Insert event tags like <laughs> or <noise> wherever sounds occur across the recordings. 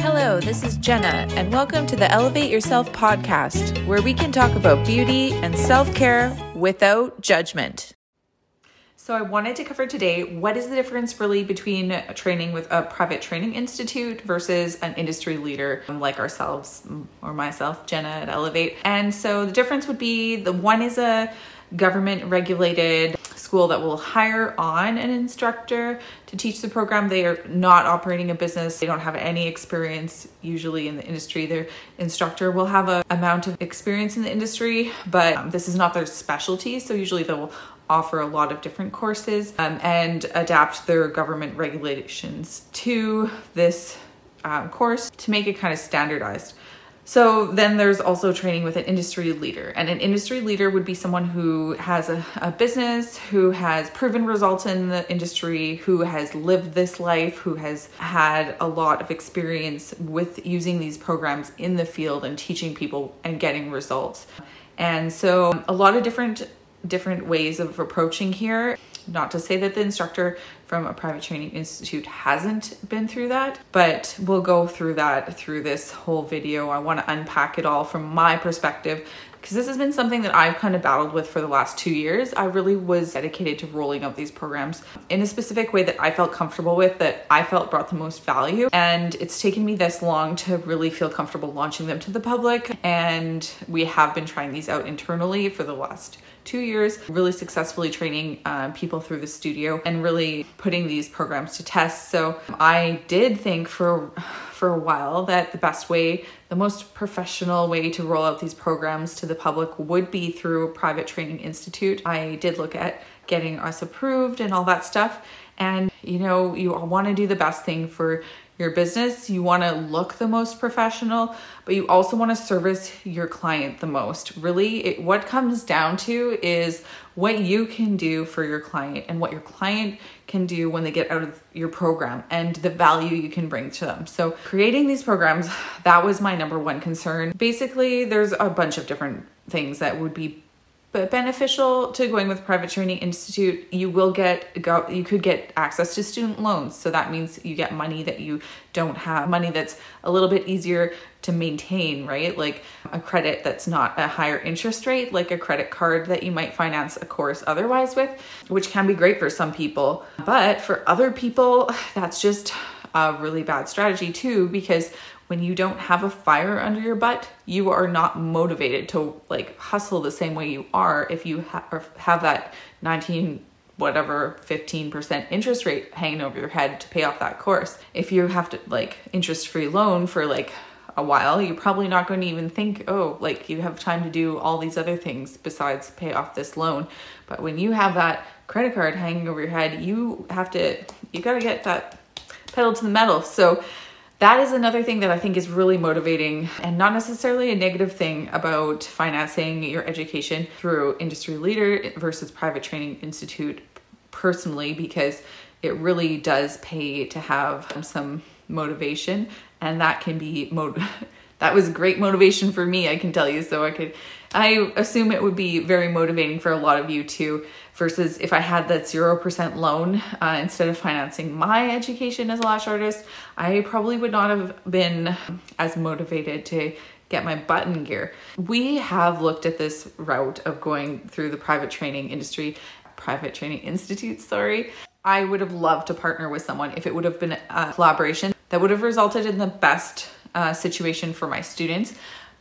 Hello, this is Jenna, and welcome to the Elevate Yourself podcast, where we can talk about beauty and self care without judgment. So, I wanted to cover today what is the difference really between training with a private training institute versus an industry leader like ourselves or myself, Jenna at Elevate. And so, the difference would be the one is a government regulated school that will hire on an instructor to teach the program. They are not operating a business. They don't have any experience usually in the industry. Their instructor will have a amount of experience in the industry, but um, this is not their specialty. So usually they will offer a lot of different courses um, and adapt their government regulations to this um, course to make it kind of standardized. So then there's also training with an industry leader. And an industry leader would be someone who has a, a, business, who has proven results in the industry, who has lived this life, who has had a lot of experience with using these programs in the field and teaching people and getting results. And so a lot of different different ways of approaching here. Not to say that the instructor from a private training institute hasn't been through that, but we'll go through that through this whole video. I want to unpack it all from my perspective because this has been something that I've kind of battled with for the last two years. I really was dedicated to rolling out these programs in a specific way that I felt comfortable with, that I felt brought the most value. And it's taken me this long to really feel comfortable launching them to the public. And we have been trying these out internally for the last two years, really successfully training um, people through the studio and really putting these programs to test. So I did think for for a while that the best way, the most professional way to roll out these programs to the public would be through a private training institute. I did look at getting us approved and all that stuff. And you know, you want to do the best thing for your business. You want to look the most professional, but you also want to service your client the most. Really, it, what comes down to is what you can do for your client and what your client can do when they get out of your program and the value you can bring to them. So, creating these programs, that was my number one concern. Basically, there's a bunch of different things that would be but beneficial to going with private training institute you will get go you could get access to student loans. So that means you get money that you don't have money that's a little bit easier to maintain right? Like a credit that's not a higher interest rate like a credit card that you might finance a course otherwise with which can be great for some people. But for other people <sighs> that's just a really bad strategy too because when you don't have a fire under your butt, you are not motivated to like hustle the same way you are if you ha- have that 19 whatever 15% interest rate hanging over your head to pay off that course. If you have to like interest free loan for like a while, you're probably not going to even think, oh, like you have time to do all these other things besides pay off this loan. But when you have that credit card hanging over your head, you have to, you got to get that pedal to the metal. So that is another thing that I think is really motivating and not necessarily a negative thing about financing your education through industry leader versus private training institute personally because it really does pay to have some motivation and that can be mo- <laughs> that was great motivation for me I can tell you so I could I assume it would be very motivating for a lot of you too versus if I had that 0% loan uh, instead of financing my education as a lash artist, I probably would not have been as motivated to get my button gear. We have looked at this route of going through the private training industry, private training institute, sorry. I would have loved to partner with someone if it would have been a collaboration that would have resulted in the best uh, situation for my students.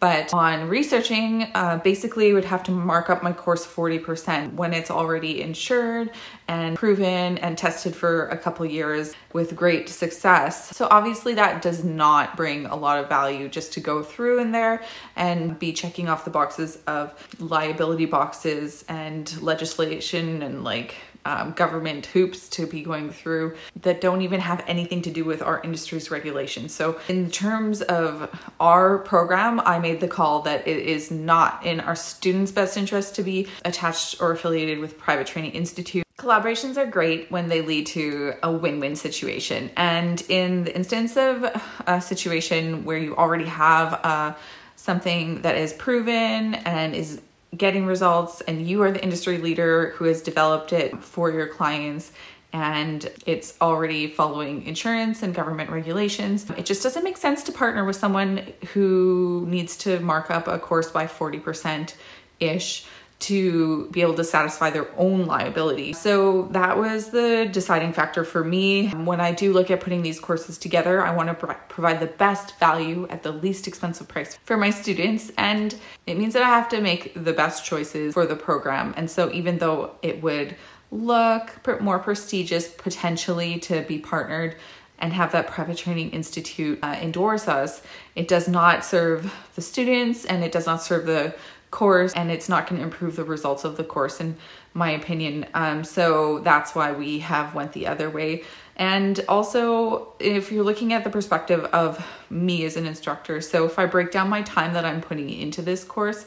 But on researching, uh, basically would have to mark up my course 40% when it's already insured and proven and tested for a couple years with great success. So obviously that does not bring a lot of value just to go through in there and be checking off the boxes of liability boxes and legislation and like um, government hoops to be going through that don't even have anything to do with our industry's regulations. So, in terms of our program, I made the call that it is not in our students' best interest to be attached or affiliated with private training institute. Collaborations are great when they lead to a win win situation. And in the instance of a situation where you already have uh, something that is proven and is getting results and you are the industry leader who has developed it for your clients and it's already following insurance and government regulations. It just doesn't make sense to partner with someone who needs to mark up a course by 40% ish to be able to satisfy their own liability. So that was the deciding factor for me. When I do look at putting these courses together, I want to pro- provide the best value at the least expensive price for my students. And it means that I have to make the best choices for the program. And so even though it would look more prestigious potentially to be partnered and have that private training institute uh, endorse us it does not serve the students and it does not serve the course and it's not going to improve the results of the course in my opinion um, so that's why we have went the other way and also if you're looking at the perspective of me as an instructor so if i break down my time that i'm putting into this course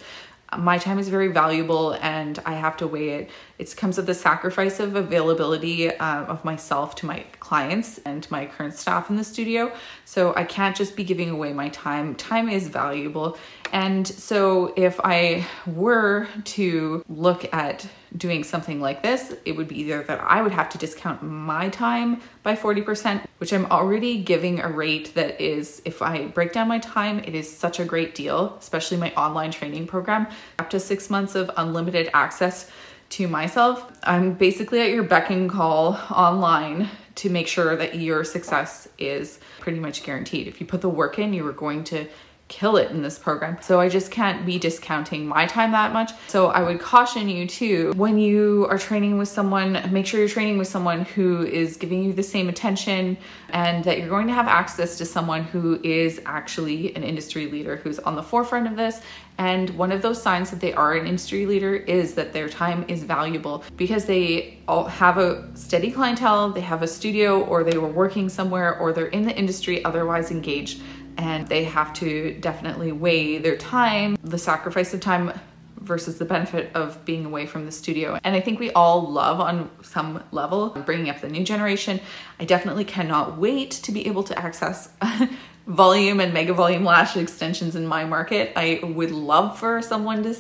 my time is very valuable and I have to weigh it. It comes at the sacrifice of availability uh, of myself to my clients and my current staff in the studio. So I can't just be giving away my time. Time is valuable. And so if I were to look at doing something like this, it would be either that I would have to discount my time by 40%, which I'm already giving a rate that is, if I break down my time, it is such a great deal, especially my online training program, up to six months of unlimited access to myself. I'm basically at your beck and call online to make sure that your success is pretty much guaranteed. If you put the work in, you are going to kill it in this program. So I just can't be discounting my time that much. So I would caution you too, when you are training with someone, make sure you're training with someone who is giving you the same attention and that you're going to have access to someone who is actually an industry leader who's on the forefront of this. And one of those signs that they are an industry leader is that their time is valuable because they all have a steady clientele, they have a studio, or they were working somewhere, or they're in the industry otherwise engaged and they have to definitely weigh their time, the sacrifice of time versus the benefit of being away from the studio. And I think we all love on some level bringing up the new generation. I definitely cannot wait to be able to access <laughs> volume and mega volume lash extensions in my market. I would love for someone to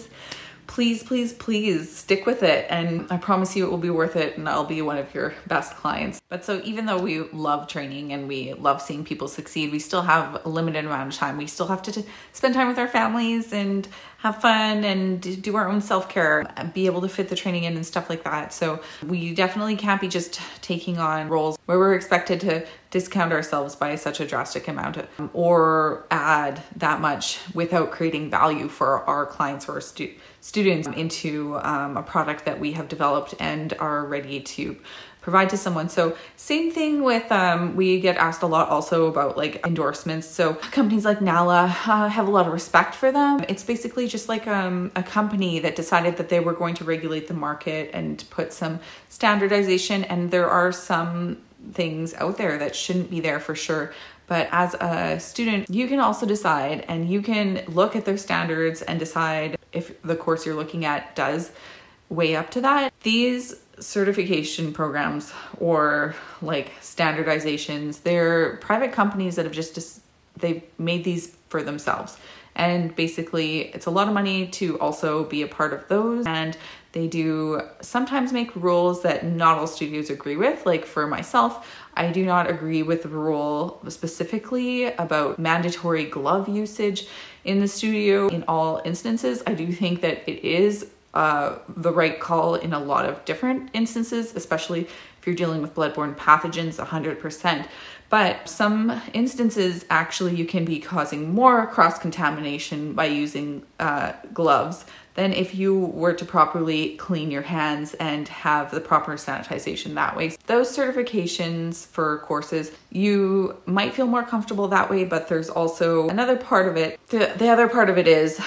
please, please, please stick with it. And I promise you it will be worth it and I'll be one of your best clients. But so even though we love training and we love seeing people succeed, we still have a limited amount of time. We still have to t- spend time with our families and have fun and do our own self care, be able to fit the training in and stuff like that. So we definitely can't be just taking on roles where we're expected to discount ourselves by such a drastic amount or add that much without creating value for our clients or stu- students into um, a product that we have developed and are ready to provide to someone. So same thing with um, we get asked a lot also about like endorsements. So companies like Nala uh, have a lot of respect for them. It's basically just like um, a company that decided that they were going to regulate the market and put some standardization. And there are some things out there that shouldn't be there for sure. But as a student, you can also decide and you can look at their standards and decide if the course you're looking at does weigh up to that. These certification programs or like standardizations, they're private companies that have just they've made these for themselves. And basically, it's a lot of money to also be a part of those. And they do sometimes make rules that not all studios agree with. Like for myself, I do not agree with the rule specifically about mandatory glove usage in the studio in all instances. I do think that it is uh, the right call in a lot of different instances, especially if you're dealing with bloodborne pathogens 100%. But some instances, actually, you can be causing more cross contamination by using uh, gloves than if you were to properly clean your hands and have the proper sanitization that way. Those certifications for courses, you might feel more comfortable that way, but there's also another part of it. The, the other part of it is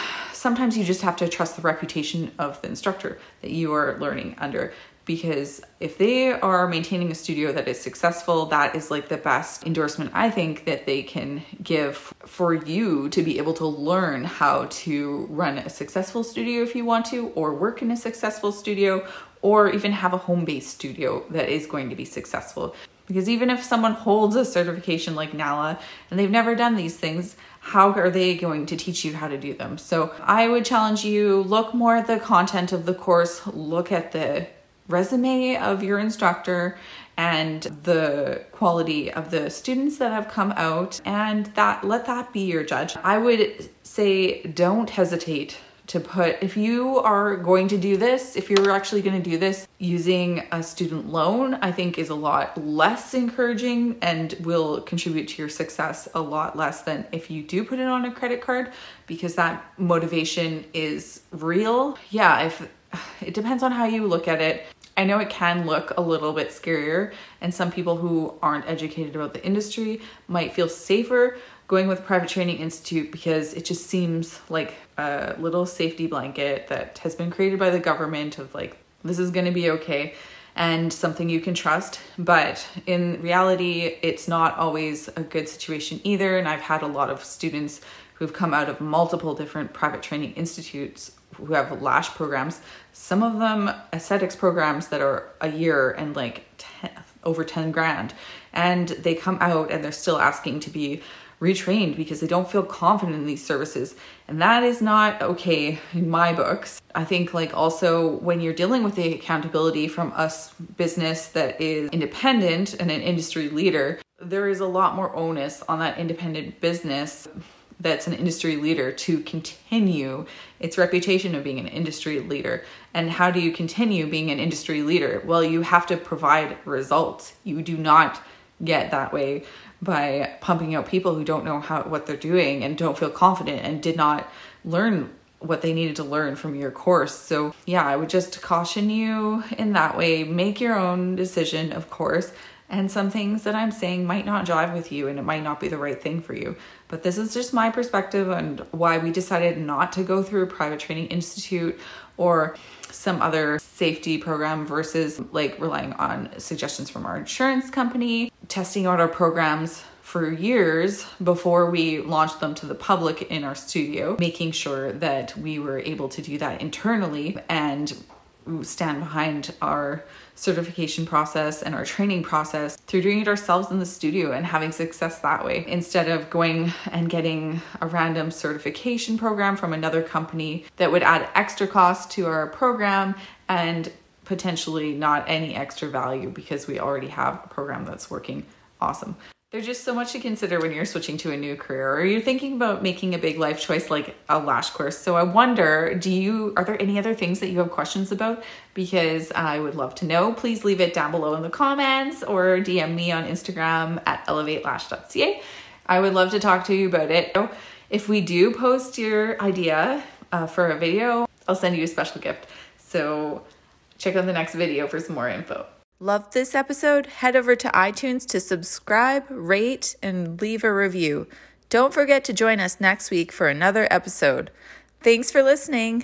sometimes you just have to trust the reputation of the instructor that you are learning under because if they are maintaining a studio that is successful, that is like the best endorsement I think that they can give for you to be able to learn how to run a successful studio if you want to, or work in a successful studio, or even have a home based studio that is going to be successful. Because even if someone holds a certification like NALA and they've never done these things, how are they going to teach you how to do them? So I would challenge you look more at the content of the course, look at the resume of your instructor and the quality of the students that have come out and that let that be your judge. I would say don't hesitate to put if you are going to do this if you're actually going to do this using a student loan i think is a lot less encouraging and will contribute to your success a lot less than if you do put it on a credit card because that motivation is real. Yeah if it depends on how you look at it. I know it can look a little bit scarier, and some people who aren't educated about the industry might feel safer going with Private Training Institute because it just seems like a little safety blanket that has been created by the government of like, this is going to be okay and something you can trust. But in reality, it's not always a good situation either. And I've had a lot of students who've come out of multiple different private training institutes who have lash programs some of them aesthetics programs that are a year and like 10, over 10 grand and they come out and they're still asking to be retrained because they don't feel confident in these services and that is not okay in my books i think like also when you're dealing with the accountability from us business that is independent and an industry leader there is a lot more onus on that independent business that's an industry leader to continue its reputation of being an industry leader. And how do you continue being an industry leader? Well, you have to provide results. You do not get that way by pumping out people who don't know how what they're doing and don't feel confident and did not learn what they needed to learn from your course. So, yeah, I would just caution you in that way. Make your own decision, of course, and some things that I'm saying might not jive with you and it might not be the right thing for you. But this is just my perspective and why we decided not to go through a private training institute or some other safety program versus like relying on suggestions from our insurance company, testing out our programs for years before we launched them to the public in our studio, making sure that we were able to do that internally and stand behind our certification process and our training process through doing it ourselves in the studio and having success that way instead of going and getting a random certification program from another company that would add extra cost to our program and potentially not any extra value because we already have a program that's working awesome. There's just so much to consider when you're switching to a new career or you're thinking about making a big life choice like a lash course. So I wonder, do you are there any other things that you have questions about? Because I would love to know. Please leave it down below in the comments or DM me on Instagram at elevatelash.ca. I would love to talk to you about it. If we do post your idea uh, for a video, I'll send you a special gift. So check out the next video for some more info. Loved this episode? Head over to iTunes to subscribe, rate, and leave a review. Don't forget to join us next week for another episode. Thanks for listening.